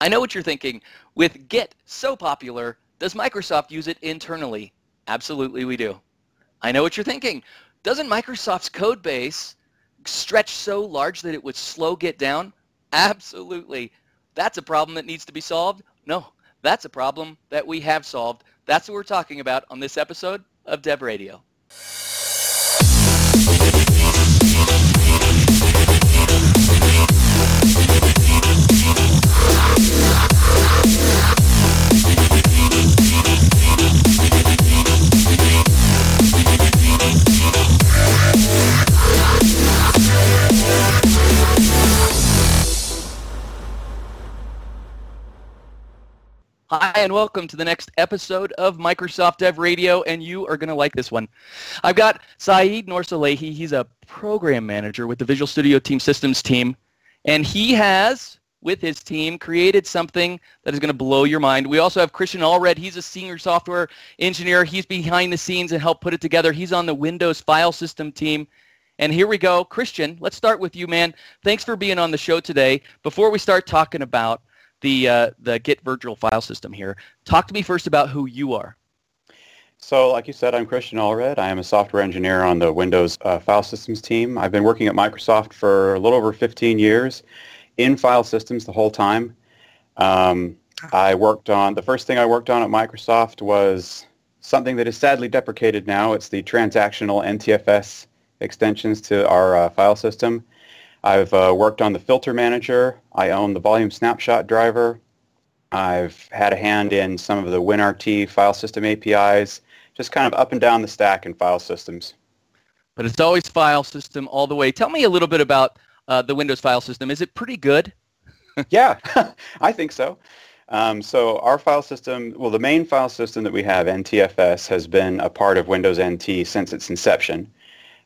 I know what you're thinking. With Git so popular, does Microsoft use it internally? Absolutely we do. I know what you're thinking. Doesn't Microsoft's code base stretch so large that it would slow Git down? Absolutely. That's a problem that needs to be solved? No, that's a problem that we have solved. That's what we're talking about on this episode of Dev Radio. Hi, and welcome to the next episode of Microsoft Dev Radio, and you are going to like this one. I've got Saeed Noursalehi. He's a program manager with the Visual Studio Team Systems team, and he has, with his team, created something that is going to blow your mind. We also have Christian Allred. He's a senior software engineer. He's behind the scenes and helped put it together. He's on the Windows file system team. And here we go. Christian, let's start with you, man. Thanks for being on the show today. Before we start talking about the uh, the Git virtual file system here. Talk to me first about who you are. So, like you said, I'm Christian Allred. I am a software engineer on the Windows uh, file systems team. I've been working at Microsoft for a little over 15 years in file systems the whole time. Um, I worked on, the first thing I worked on at Microsoft was something that is sadly deprecated now. It's the transactional NTFS extensions to our uh, file system. I've uh, worked on the filter manager. I own the volume snapshot driver. I've had a hand in some of the WinRT file system APIs, just kind of up and down the stack in file systems. But it's always file system all the way. Tell me a little bit about uh, the Windows file system. Is it pretty good? yeah, I think so. Um, so our file system, well, the main file system that we have, NTFS, has been a part of Windows NT since its inception.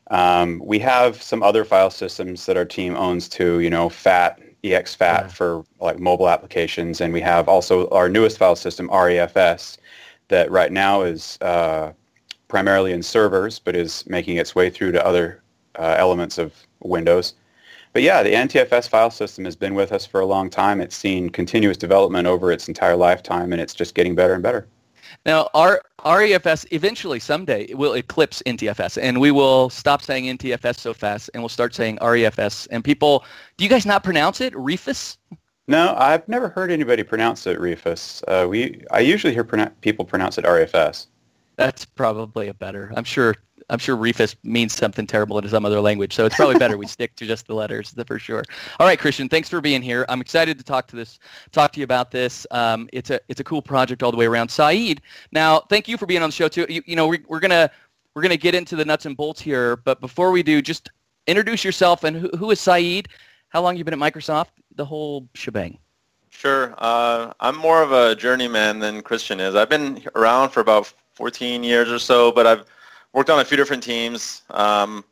Um, we have some other file systems that our team owns too, you know, FAT, exFAT yeah. for like mobile applications. And we have also our newest file system, REFS, that right now is uh, primarily in servers, but is making its way through to other uh, elements of Windows. But yeah, the NTFS file system has been with us for a long time. It's seen continuous development over its entire lifetime, and it's just getting better and better. Now, our REFS eventually someday will eclipse NTFS, and we will stop saying NTFS so fast, and we'll start saying REFS. And people, do you guys not pronounce it REFS? No, I've never heard anybody pronounce it REFS. Uh, we, I usually hear people pronounce it REFS. That's probably a better. I'm sure I'm sure Refus means something terrible in some other language, so it's probably better we stick to just the letters for sure. All right, Christian, thanks for being here. I'm excited to talk to this, talk to you about this. Um, it's a it's a cool project all the way around. Saeed, now thank you for being on the show too. You, you know we, we're gonna we're gonna get into the nuts and bolts here, but before we do, just introduce yourself and who, who is Saeed? How long you been at Microsoft? The whole shebang. Sure. Uh, I'm more of a journeyman than Christian is. I've been around for about 14 years or so, but I've worked on a few different teams. Um,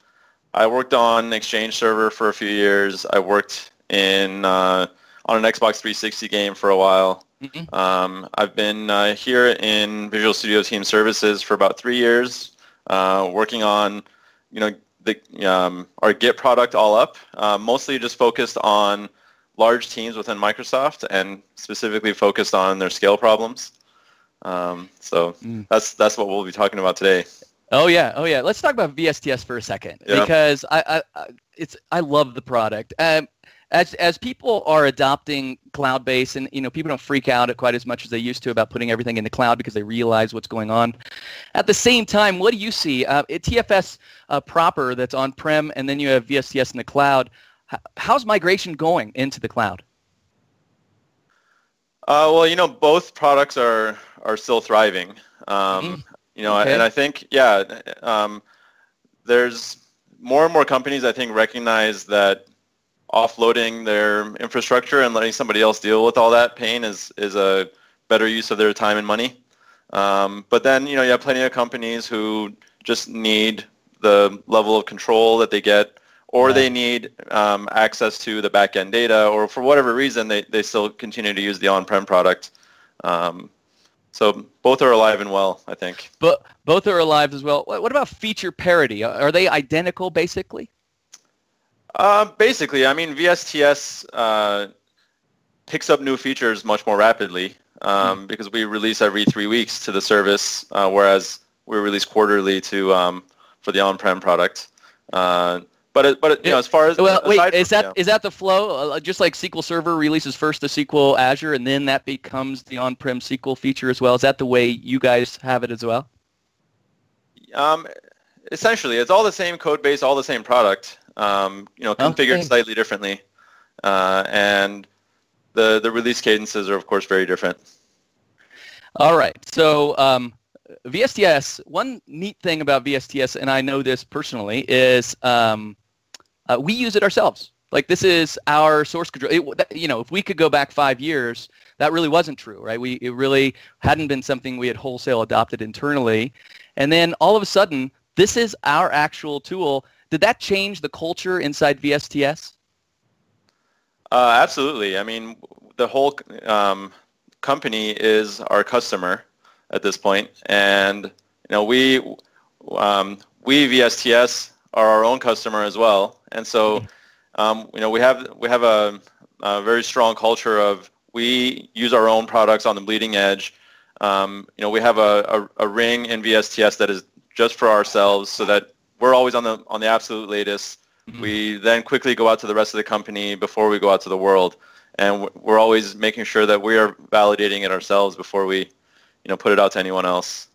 I worked on Exchange Server for a few years. I worked in uh, on an Xbox 360 game for a while. Mm-hmm. Um, I've been uh, here in Visual Studio Team Services for about three years, uh, working on you know the um, our Git product all up, uh, mostly just focused on large teams within Microsoft and specifically focused on their scale problems. Um, so mm. that's that's what we'll be talking about today. Oh yeah, oh yeah. Let's talk about VSTS for a second yeah. because I, I, it's I love the product. Um, as as people are adopting cloud based and you know people don't freak out quite as much as they used to about putting everything in the cloud because they realize what's going on at the same time what do you see uh, tfs uh, proper that's on prem and then you have vsts in the cloud how's migration going into the cloud uh, well you know both products are are still thriving um, mm-hmm. You know, okay. and I think yeah, um, there's more and more companies I think recognize that offloading their infrastructure and letting somebody else deal with all that pain is is a better use of their time and money. Um, but then you know you have plenty of companies who just need the level of control that they get, or right. they need um, access to the back-end data, or for whatever reason they, they still continue to use the on-prem product. Um, so both are alive and well, I think. But both are alive as well. What about feature parity? Are they identical, basically? Uh, basically, I mean, VSTS uh, picks up new features much more rapidly um, mm. because we release every three weeks to the service, uh, whereas we release quarterly to um, for the on-prem product. Uh, but but you know, as far as well, wait, from, is that you know, is that the flow? Uh, just like SQL Server releases first the SQL Azure, and then that becomes the on-prem SQL feature as well. Is that the way you guys have it as well? Um, essentially, it's all the same code base, all the same product. Um, you know, configured okay. slightly differently, uh, and the the release cadences are of course very different. All right, so um, VSTS. One neat thing about VSTS, and I know this personally, is um, uh, we use it ourselves. Like this is our source control. It, you know, if we could go back five years, that really wasn't true, right? We it really hadn't been something we had wholesale adopted internally, and then all of a sudden, this is our actual tool. Did that change the culture inside VSTS? Uh, absolutely. I mean, the whole um, company is our customer at this point, and you know we um, we VSTS are our own customer as well, and so mm-hmm. um, you know we have we have a, a, very strong culture of we use our own products on the bleeding edge. Um, you know we have a, a, a ring in VSTS that is just for ourselves, so that we're always on the on the absolute latest. Mm-hmm. We then quickly go out to the rest of the company before we go out to the world, and we're always making sure that we are validating it ourselves before we, you know, put it out to anyone else.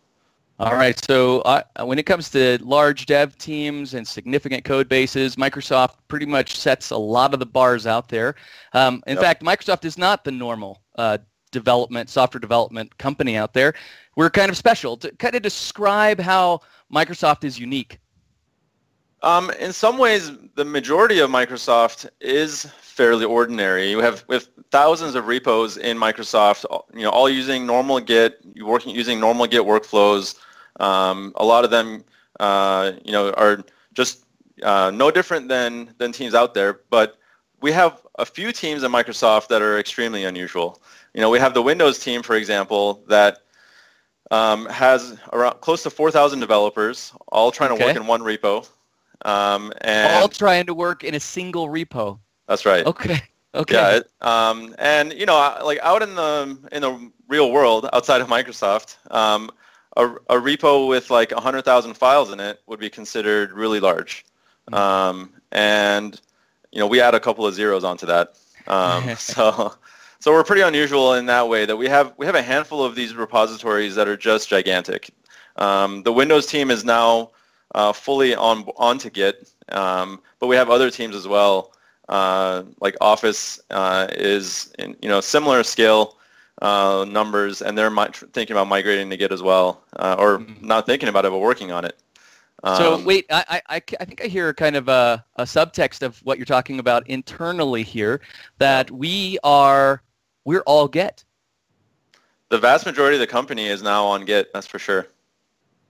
All right. So uh, when it comes to large dev teams and significant code bases, Microsoft pretty much sets a lot of the bars out there. Um, in yep. fact, Microsoft is not the normal uh, development, software development company out there. We're kind of special. To kind of describe how Microsoft is unique. Um, in some ways, the majority of Microsoft is fairly ordinary. You have with thousands of repos in Microsoft, you know, all using normal Git, working using normal Git workflows. Um, a lot of them, uh, you know, are just uh, no different than than teams out there. But we have a few teams at Microsoft that are extremely unusual. You know, we have the Windows team, for example, that um, has around close to 4,000 developers, all trying okay. to work in one repo. Um, and all trying to work in a single repo. That's right. Okay. Okay. Yeah. It, um, and you know, like out in the in the real world, outside of Microsoft, um, a, a repo with like 100,000 files in it would be considered really large. Mm-hmm. Um, and you know, we add a couple of zeros onto that. Um, so, so we're pretty unusual in that way that we have we have a handful of these repositories that are just gigantic. Um, the Windows team is now uh, fully on onto Git, um, but we have other teams as well. Uh, like Office uh, is in you know similar scale uh, numbers, and they're mi- thinking about migrating to Git as well, uh, or mm-hmm. not thinking about it, but working on it. Um, so wait, I, I, I think I hear kind of a, a subtext of what you're talking about internally here, that we are we're all Git. The vast majority of the company is now on Git. That's for sure.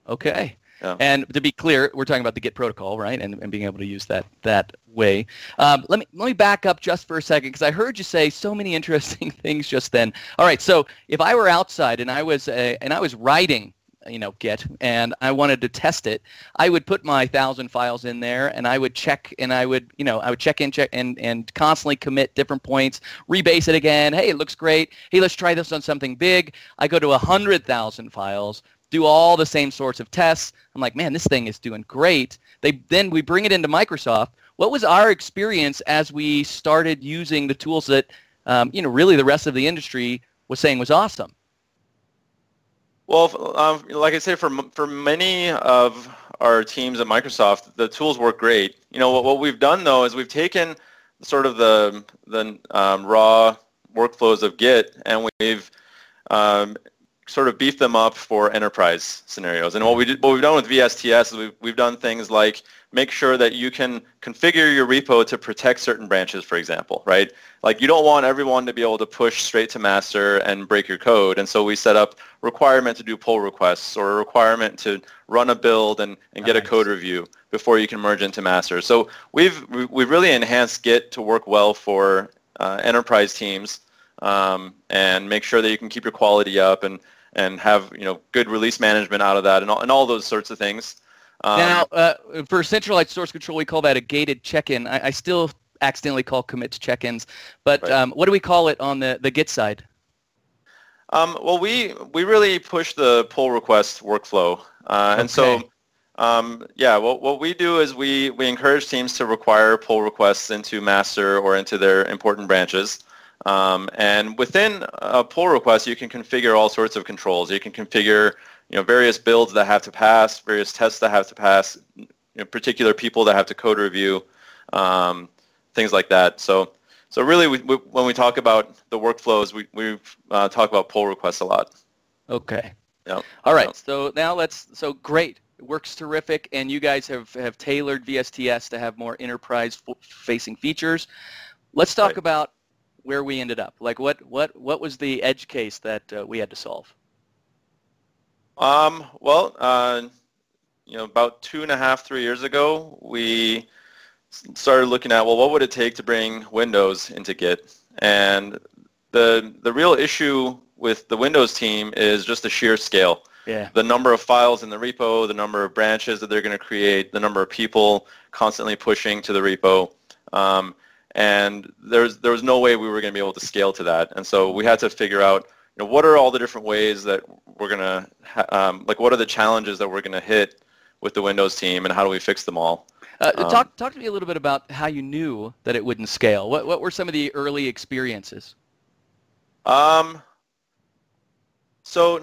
Okay. Yeah. And to be clear, we're talking about the Git protocol, right? And, and being able to use that that way. Um, let me let me back up just for a second because I heard you say so many interesting things just then. All right, so if I were outside and I was uh, and I was writing you know Git and I wanted to test it, I would put my thousand files in there and I would check and I would you know I would check in check and and constantly commit different points, rebase it again. Hey, it looks great. Hey, let's try this on something big. I go to a hundred thousand files do all the same sorts of tests. I'm like, man, this thing is doing great. They then we bring it into Microsoft. What was our experience as we started using the tools that um, you know really the rest of the industry was saying was awesome? Well, um, like I say, for for many of our teams at Microsoft, the tools work great. You know, what, what we've done though is we've taken sort of the the um, raw workflows of Git and we've um, sort of beef them up for enterprise scenarios. And what, we did, what we've done with VSTS is we've, we've done things like make sure that you can configure your repo to protect certain branches, for example, right? Like you don't want everyone to be able to push straight to master and break your code. And so we set up requirement to do pull requests or a requirement to run a build and, and get nice. a code review before you can merge into master. So we've, we've really enhanced Git to work well for uh, enterprise teams um, and make sure that you can keep your quality up and and have you know good release management out of that and all, and all those sorts of things. Um, now, uh, for centralized source control, we call that a gated check-in. I, I, still accidentally call commits check-ins. But Right. um, what do we call it on the, the Git side? Um, well, we we really push the pull request workflow, uh, and so um, yeah, what what we do is we we encourage teams to require pull requests into master or into their important branches. Um, and within a pull request, you can configure all sorts of controls. You can configure you know various builds that have to pass, various tests that have to pass, you know, particular people that have to code review, um, things like that. So. So really, we, we, when we talk about the workflows, we, we uh, talk about pull requests a lot. Okay. Yep. All right. Yep. So now let's. So great. It works terrific, and you guys have have tailored VSTS to have more enterprise-facing features. Let's talk Right. about where we ended up. Like what what what was the edge case that uh, we had to solve? Um, well, uh, you know, about two and a half, three years ago, we started looking at, well, what would it take to bring Windows into Git? And the, the real issue with the Windows team is just the sheer scale. Yeah. The number of files in the repo, the number of branches that they're going to create, the number of people constantly pushing to the repo. Um, and there's, there was no way we were going to be able to scale to that. And so we had to figure out, you know, what are all the different ways that we're going to, ha- um, like what are the challenges that we're going to hit with the Windows team and how do we fix them all? Uh, Um, talk talk to me a little bit about how you knew that it wouldn't scale. What what were some of the early experiences? Um, so,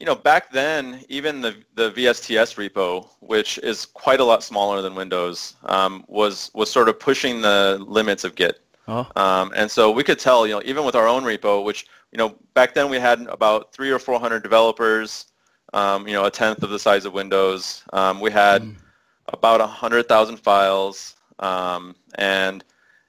you know, back then, even the, the VSTS repo, which is quite a lot smaller than Windows, um, was, was sort of pushing the limits of Git. Oh. Um, and so we could tell, you know, even with our own repo, which, you know, back then we had about three or 400 developers, um, you know, a tenth of the size of Windows. Um, we had Mm. about 100,000 files. Um, and,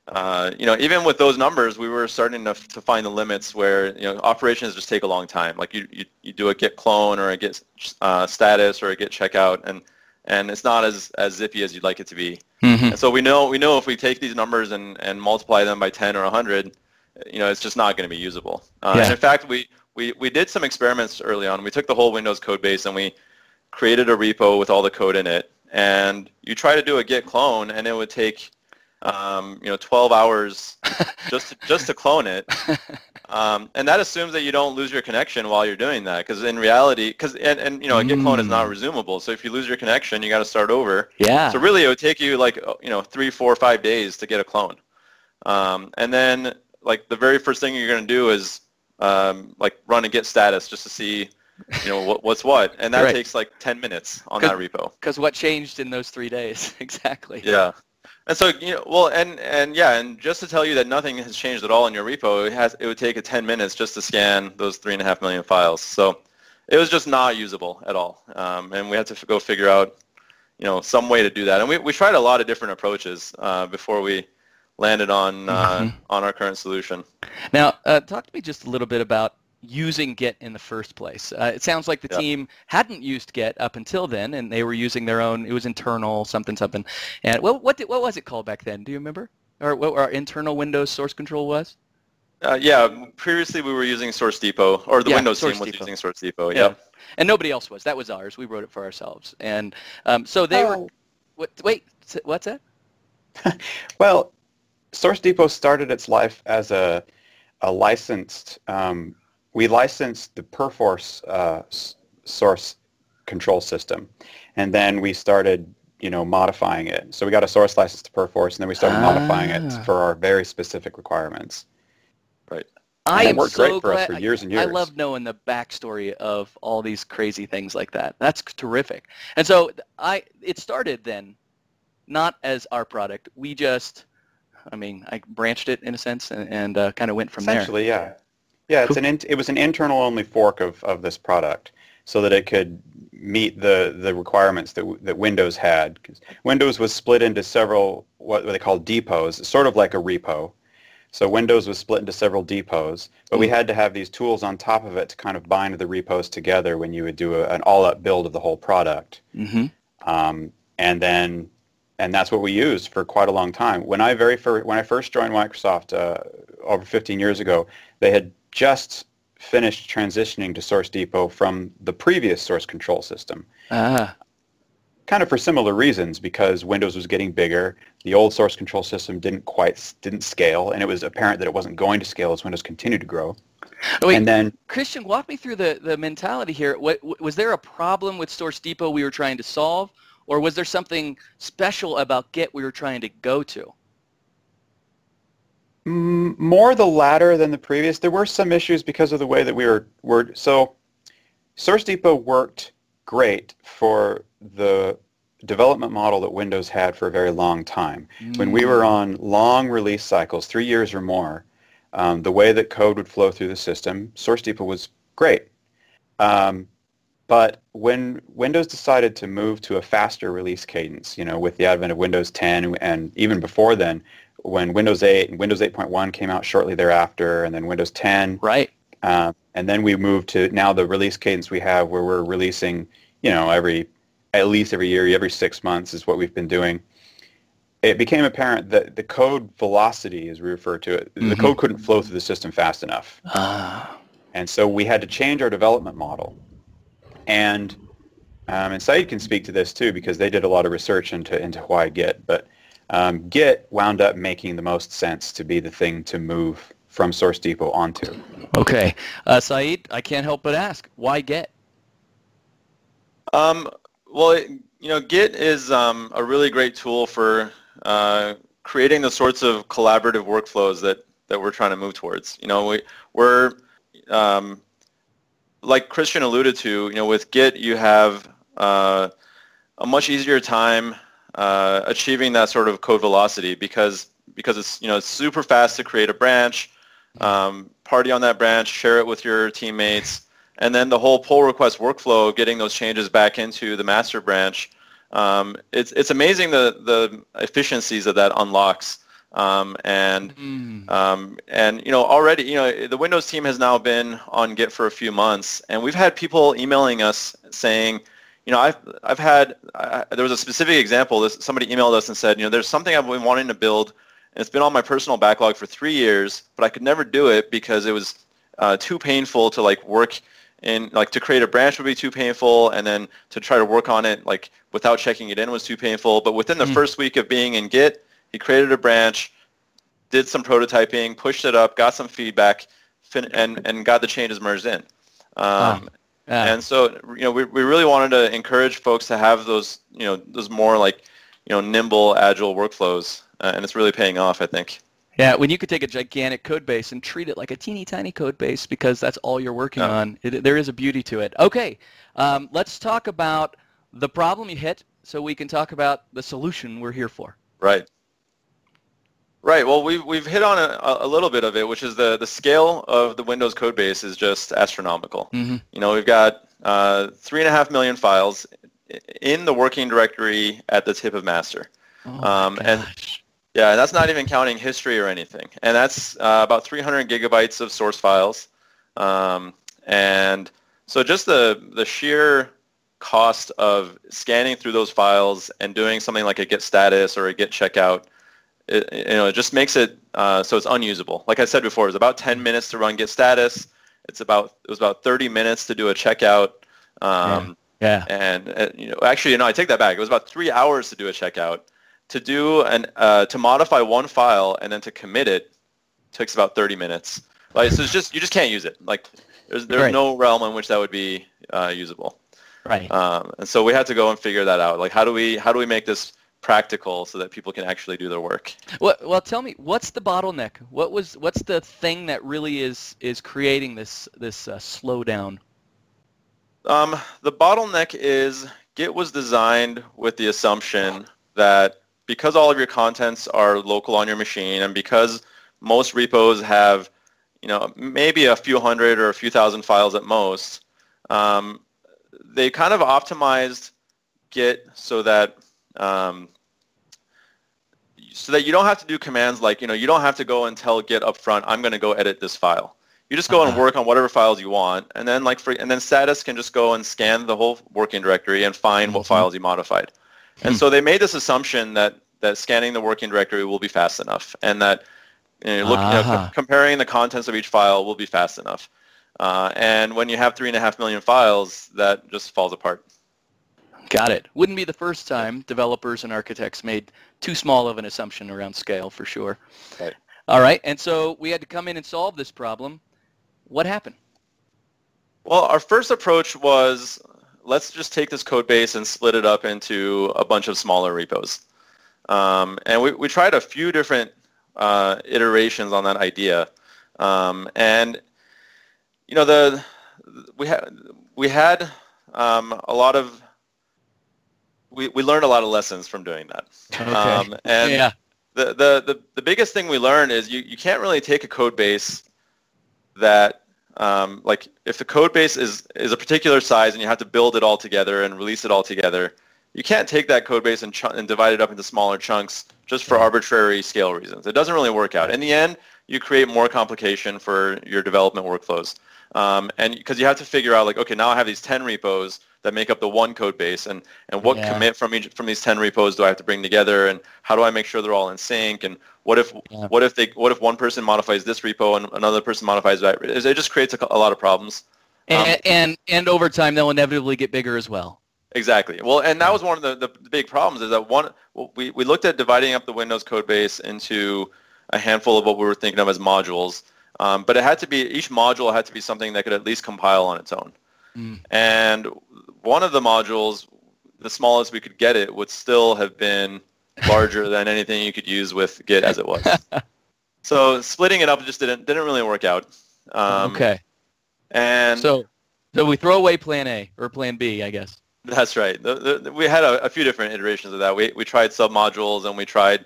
uh, you know, even with those numbers, we were starting to, to find the limits where, you know, operations just take a long time. Like you, you, you do a git clone or a git uh, status or a git checkout, and, and it's not as, as zippy as you'd like it to be. Mm-hmm. And so we know we know if we take these numbers and, and multiply them by 10 or 100, you know, it's just not going to be usable. Uh, Yeah. And in fact, we, we, we did some experiments early on. We took the whole Windows code base and we created a repo with all the code in it. And you try to do a git clone, and it would take, um, you know, 12 hours just to, just to clone it. Um, and that assumes that you don't lose your connection while you're doing that, because in reality, because and, and you know, a git clone is not Mm. resumable. So if you lose your connection, you got to start over. yeah. So really, it would take you like uh, you know three, four, five days to get a clone, um, and then like the very first thing you're going to do is um, like run a git status just to see you know what, what's what, and that Right. takes like 10 minutes on that repo. Because what changed in those three days? exactly. Yeah. And so you know, well, and and yeah, and just to tell you that nothing has changed at all in your repo, it has it would take a 10 minutes just to scan those three and a half million files. So it was just not usable at all, um, and we had to f- go figure out you know some way to do that. And we we tried a lot of different approaches uh, before we landed on uh, Mhm. on our current solution. Now, uh, talk to me just a little bit about using Git in the first place. Uh, it sounds like the Yeah. team hadn't used Git up until then, and they were using their own. It was internal something something. And what what did, what was it called back then? Do you remember? Or what our internal Windows source control was? Uh, yeah, previously we were using Source Depot, or the Yeah, Windows Source team was Depot. using Source Depot. Yeah. Yep. And nobody else was. That was ours. We wrote it for ourselves. And um, so they were. Oh. What, wait, what's that? Well, Source Depot started its life as a, a licensed, um, we licensed the Perforce uh, source control system. And then we started, you know, modifying it. So we got a source license to Perforce, and then we started modifying Ah. it for our very specific requirements. Right. I And it am worked so great for us glad. for I- years and I love knowing the backstory of all these crazy things like that. That's terrific. And so I, it started then, not as our product. We just, I mean, I branched it in a sense and, and uh, kind of went from there. Essentially, yeah. It's Cool. an in, it was an internal only fork of, of this product so that it could meet the, the requirements that, that Windows had. Windows was split into several what they call depots, It's sort of like a repo. So Windows was split into several depots, but we Mm. had to have these tools on top of it to kind of bind the repos together when you would do a, an all-up build of the whole product. hmm Um, and then, and that's what we used for quite a long time. When I very first, when I first joined Microsoft uh, over 15 years ago, they had just finished transitioning to Source Depot from the previous source control system. Ah, kind of for similar reasons because Windows was getting bigger. The old source control system didn't quite didn't scale, and it was apparent that it wasn't going to scale as Windows continued to grow. Oh, wait, and then Christian, walk me through the, the mentality here. What, was there a problem with Source Depot we were trying to solve, or was there something special about Git we were trying to go to? Mm, more the latter than the previous. There were some issues because of the way that we were, were so Source Depot worked great for the development model that Windows had for a very long time. Mm. When we were on long release cycles, three years or more, um, the way that code would flow through the system, Source Depot was great. Um, but when Windows decided to move to a faster release cadence, you know, with the advent of Windows 10 and even before then, when Windows 8 and Windows 8.1 came out shortly thereafter, and then Windows 10. Right. Um, and then we moved to now the release cadence we have where we're releasing, you know, every at least every year, every six months is what we've been doing. It became apparent that the code velocity, as we refer to it, mm-hmm. the code couldn't flow through the system fast enough. Ah. And so we had to change our development model. And um, and Saeed can speak to this too because they did a lot of research into into why Git. But um, Git wound up making the most sense to be the thing to move from Source Depot onto. Okay, uh, Saeed, I can't help but ask, why Git? Um, well, it, you know, Git is um, a really great tool for uh, creating the sorts of collaborative workflows that, that we're trying to move towards. You know, we, we're um, like Christian alluded to. You know, with Git, you have uh, a much easier time uh, achieving that sort of code velocity because because it's you know it's super fast to create a branch, um, party on that branch, share it with your teammates, and then the whole pull request workflow, getting those changes back into the master branch. Um, it's it's amazing the the efficiencies that that unlocks. Um, and mm. um, and you know already you know the Windows team has now been on Git for a few months, and we've had people emailing us saying, you know, I've I've had I, there was a specific example. This, somebody emailed us and said, you know, there's something I've been wanting to build, and it's been on my personal backlog for three years, but I could never do it because it was uh, too painful to like work in like to create a branch would be too painful, and then to try to work on it like without checking it in was too painful. But within the mm. first week of being in Git, he created a branch, did some prototyping, pushed it up, got some feedback, fin- and and got the changes merged in. Um, wow. Yeah. And so, you know, we, we really wanted to encourage folks to have those, you know, those more like, you know, nimble, agile workflows, uh, and it's really paying off, I think. Yeah, when you could take a gigantic code base and treat it like a teeny tiny code base because that's all you're working yeah. on, it, there is a beauty to it. Okay, um, let's talk about the problem you hit so we can talk about the solution we're here for. Right. Right. Well, we've we've hit on a, a little bit of it, which is the the scale of the Windows code base is just astronomical. Mm-hmm. You know, we've got uh, three and a half million files in the working directory at the tip of master. Oh um, and yeah, and that's not even counting history or anything. And that's uh, about 300 gigabytes of source files. Um, and so just the the sheer cost of scanning through those files and doing something like a git status or a git checkout it, you know, it just makes it uh, so it's unusable. Like I said before, it was about 10 minutes to run git status. It's about it was about 30 minutes to do a checkout. Um, yeah. yeah. And uh, you know, actually, you know, I take that back. It was about three hours to do a checkout. To do an uh, to modify one file and then to commit it takes about 30 minutes. Like so, it's just you just can't use it. Like there's there's right. no realm in which that would be uh, usable. Right. Um, and so we had to go and figure that out. Like how do we how do we make this practical so that people can actually do their work. Well, well, tell me, what's the bottleneck? What was what's the thing that really is is creating this this uh, slowdown? Um, the bottleneck is Git was designed with the assumption that because all of your contents are local on your machine and because most repos have you know maybe a few hundred or a few thousand files at most, um, they kind of optimized Git so that um, so that you don't have to do commands like, you know, you don't have to go and tell Git up front, I'm going to go edit this file. You just go uh-huh. and work on whatever files you want, and then like for, and then status can just go and scan the whole working directory and find mm-hmm. what files you modified. And hmm. so they made this assumption that that scanning the working directory will be fast enough, and that you know, look, uh-huh. you know, co- comparing the contents of each file will be fast enough. Uh, and when you have three and a half million files, that just falls apart. Got it. Wouldn't be the first time developers and architects made too small of an assumption around scale for sure. Right. All right. And so we had to come in and solve this problem. What happened? Well, our first approach was let's just take this code base and split it up into a bunch of smaller repos. Um, and we, we tried a few different uh, iterations on that idea. Um, and, you know, the we had we had um, a lot of we, we learned a lot of lessons from doing that. Okay. Um, and yeah. the, the, the, the biggest thing we learned is you, you can't really take a code base that um, like if the code base is, is a particular size and you have to build it all together and release it all together, you can't take that code base and, ch- and divide it up into smaller chunks just for arbitrary scale reasons. It doesn't really work out. In the end, you create more complication for your development workflows. Um, and because you have to figure out like, okay, now I have these 10 repos that make up the one code base and, and what Yeah. commit from each from these 10 repos do I have to bring together and how do I make sure they're all in sync and what if Yeah. what if they what if one person modifies this repo and another person modifies that it it just creates a, a lot of problems Um, And, and and over time they'll inevitably get bigger as well. exactly well and that was one of the, the, the big problems is that one we, we looked at dividing up the windows code base into a handful of what we were thinking of as modules um, but it had to be each module had to be something that could at least compile on its own Mm. and one of the modules the smallest we could get it would still have been larger than anything you could use with git as it was so splitting it up just didn't didn't really work out um, okay. and So so we throw away plan A or plan B, I guess. that's right the, the, we had a, a few different iterations of that we, we tried submodules and we tried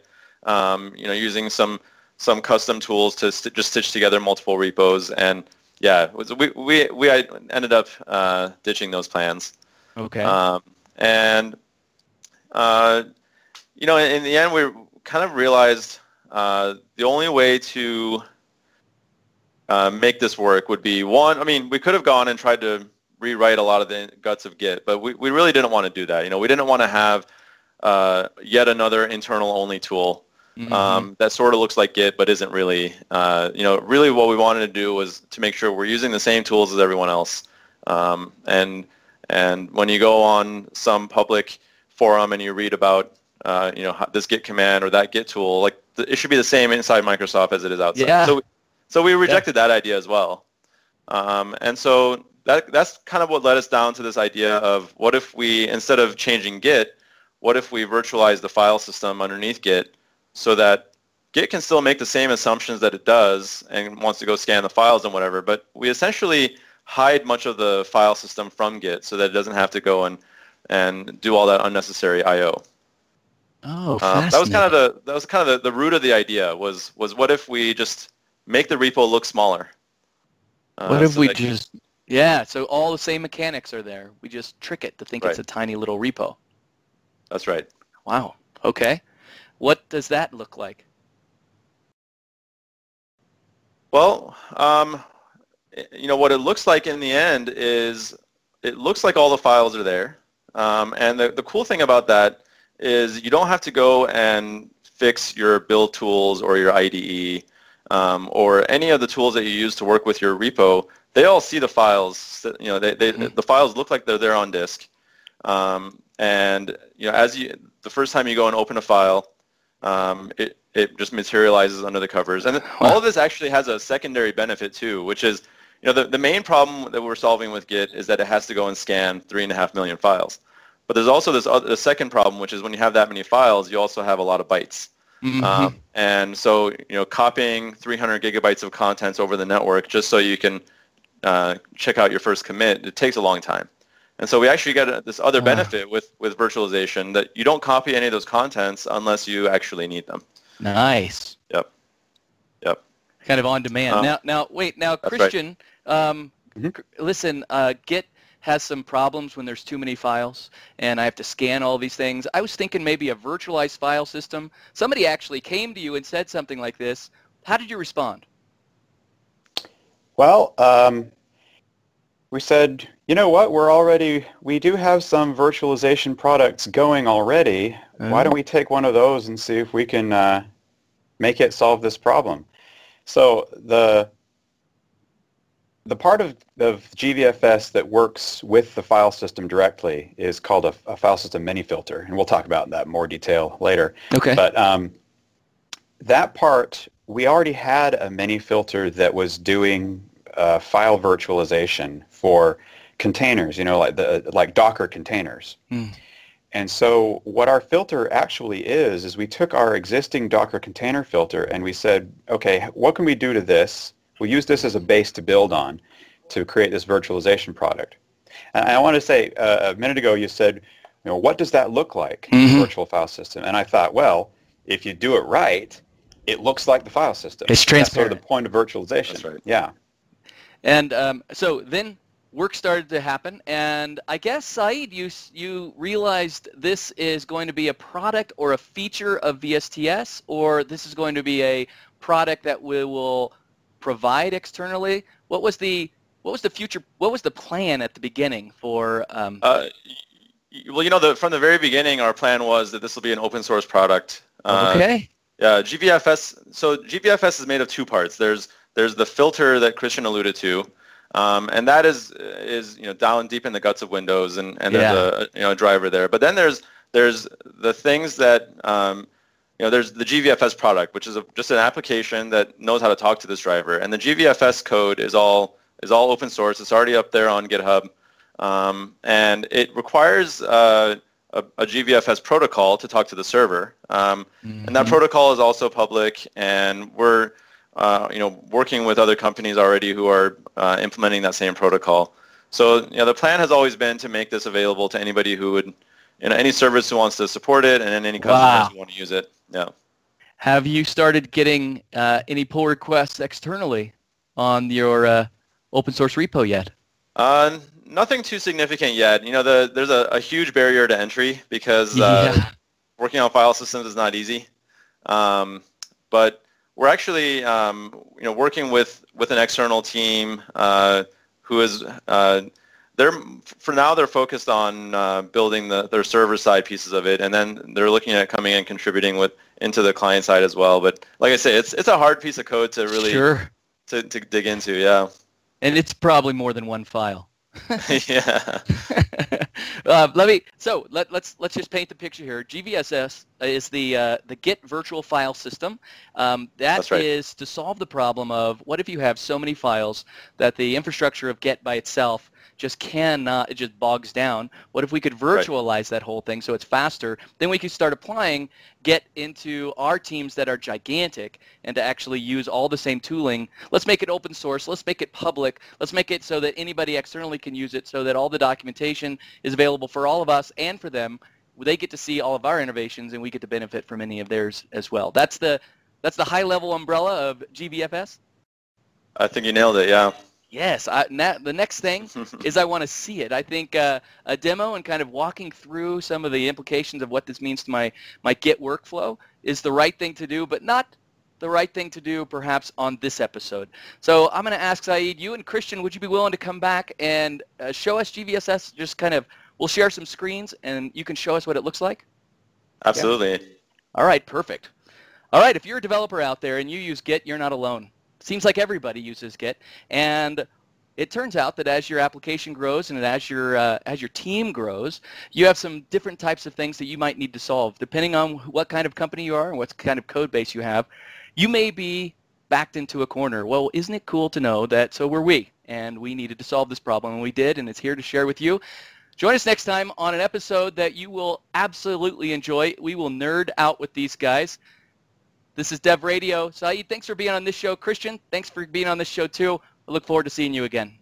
um, you know using some some custom tools to st- just stitch together multiple repos and yeah was, we, we, we ended up uh, ditching those plans Okay. Um, and uh, you know, in, in the end, we kind of realized uh, the only way to uh, make this work would be one. I mean, we could have gone and tried to rewrite a lot of the guts of Git, but we, we really didn't want to do that. You know, we didn't want to have uh, yet another internal only tool Mhm. um, that sort of looks like Git, but isn't really. Uh, you know, really what we wanted to do was to make sure we're using the same tools as everyone else. Um, and and when you go on some public forum and you read about uh, you know how- this Git command or that Git tool, like the, it should be the same inside Microsoft as it is outside. Yeah. So so we rejected that idea as well. Um, and so that that's kind of what led us down to this idea of what if we instead of changing Git, what if we virtualize the file system underneath Git so that Git can still make the same assumptions that it does and wants to go scan the files and whatever, but we essentially hide much of the file system from Git so that it doesn't have to go and and do all that unnecessary I/O. oh, Um, that was kind of the that was kind of the, the root of the idea was was what if we just make the repo look smaller? Uh, What if so we just yeah? So all the same mechanics are there. We just trick it to think it's a tiny little repo. That's right. Wow. Okay. What does that look like? Well, um, you know what it looks like in the end is it looks like all the files are there, um, and the the cool thing about that is you don't have to go and fix your build tools or your IDE um, or any of the tools that you use to work with your repo. They all see the files. You know, they, they Mhm. the files look like they're there on disk, um, and you know as you the first time you go and open a file, um, it it just materializes under the covers. And all of this actually has a secondary benefit too, which is, you know, the, the main problem that we're solving with Git is that it has to go and scan three and a half million files. But there's also this other, the second problem, which is when you have that many files, you also have a lot of bytes. Mhm. Um, and so, you know, copying 300 gigabytes of contents over the network just so you can uh, check out your first commit, it takes a long time. And so we actually get this other benefit with, with virtualization that you don't copy any of those contents unless you actually need them. nice. Yep. Yep. Kind of on demand. Um, now, now, wait. Now, that's right. Christian, um, Mhm. listen. Uh, Git has some problems when there's too many files, and I have to scan all these things. I was thinking maybe a virtualized file system. Somebody actually came to you and said something like this. How did you respond? Well, um, we said, you know what, we're already, we do have some virtualization products going already. Why don't we take one of those and see if we can uh, make it solve this problem? So the the part of, of GVFS that works with the file system directly is called a, a, file system mini filter, and we'll talk about that in more detail later. Okay. But um, that part, we already had a mini filter that was doing uh, file virtualization for containers, you know, like the like Docker containers. Mm. And so what our filter actually is, is we took our existing Docker container filter and we said, okay, what can we do to this we use this as a base to build on to create this virtualization product. And I want to say, uh, a minute ago you said, you know, what does that look like mm-hmm. virtual file system? And I thought, well, if you do it right, it looks like the file system. It's transparent. That's sort of the point of virtualization. That's right. Yeah. And um, so then work started to happen, and I guess Saeed, you you realized this is going to be a product or a feature of VSTS, or this is going to be a product that we will provide externally? What was the what was the future? What was the plan at the beginning for? Um, uh, well, you know, the, from the very beginning, our plan was that this will be an open source product. Uh, okay. Yeah, GVFS. So GVFS is made of two parts. There's there's the filter that Christian alluded to, um, and that is is you know down deep in the guts of Windows, and, and there's yeah. a you know a driver there. But then there's there's the things that um, you know, there's the GVFS product, which is a, just an application that knows how to talk to this driver, and the GVFS code is all is all open source. It's already up there on GitHub, um, and it requires uh, a, a, GVFS protocol to talk to the server, um, mm-hmm. and that mm-hmm. protocol is also public, and we're uh, you know working with other companies already who are uh, implementing that same protocol. So you know, the plan has always been to make this available to anybody who would you know, any service who wants to support it and any customers wow. who want to use it. Yeah. Have you started getting uh, any pull requests externally on your uh, open source repo yet? Uh, nothing too significant yet. You know, the, there's a, a huge barrier to entry because uh, yeah. working on file systems is not easy. Um, but we're actually, um, you know, working with, with an external team uh, who is uh, they're for now they're focused on uh, building the, their server side pieces of it, and then they're looking at coming and contributing with into the client side as well. But like I say, it's it's a hard piece of code to really sure. to, to dig into. Yeah, and it's probably more than one file. yeah. uh, let me. So let, let's let's just paint the picture here. GVFS is the uh, the Git virtual file system. Um, that right. is to solve the problem of what if you have so many files that the infrastructure of Git by itself just cannot, it just bogs down. What if we could virtualize right. that whole thing so it's faster? Then we could start applying Git into our teams that are gigantic and to actually use all the same tooling. Let's make it open source. Let's make it public. Let's make it so that anybody externally can use it so that all the documentation is available for all of us and for them. They get to see all of our innovations and we get to benefit from any of theirs as well. That's the that's the high level umbrella of GVFS? I think you nailed it. Yeah. Yes, I, na- the next thing is I want to see it. I think uh, a demo and kind of walking through some of the implications of what this means to my, my Git workflow is the right thing to do, but not the right thing to do perhaps on this episode. So I'm going to ask Saeed, you and Christian, would you be willing to come back and uh, show us GVFS? Just kind of, we'll share some screens and you can show us what it looks like? Absolutely. Yeah. All right, perfect. All right, if you're a developer out there and you use Git, you're not alone. Seems like everybody uses Git, and it turns out that as your application grows and as your uh, as your team grows, you have some different types of things that you might need to solve. Depending on what kind of company you are and what kind of code base you have, you may be backed into a corner. Well, isn't it cool to know that so were we, and we needed to solve this problem, and we did, and it's here to share with you. Join us next time on an episode that you will absolutely enjoy. We will nerd out with these guys. This is Dev Radio. Saeed, thanks for being on this show. Christian, thanks for being on this show too. I look forward to seeing you again.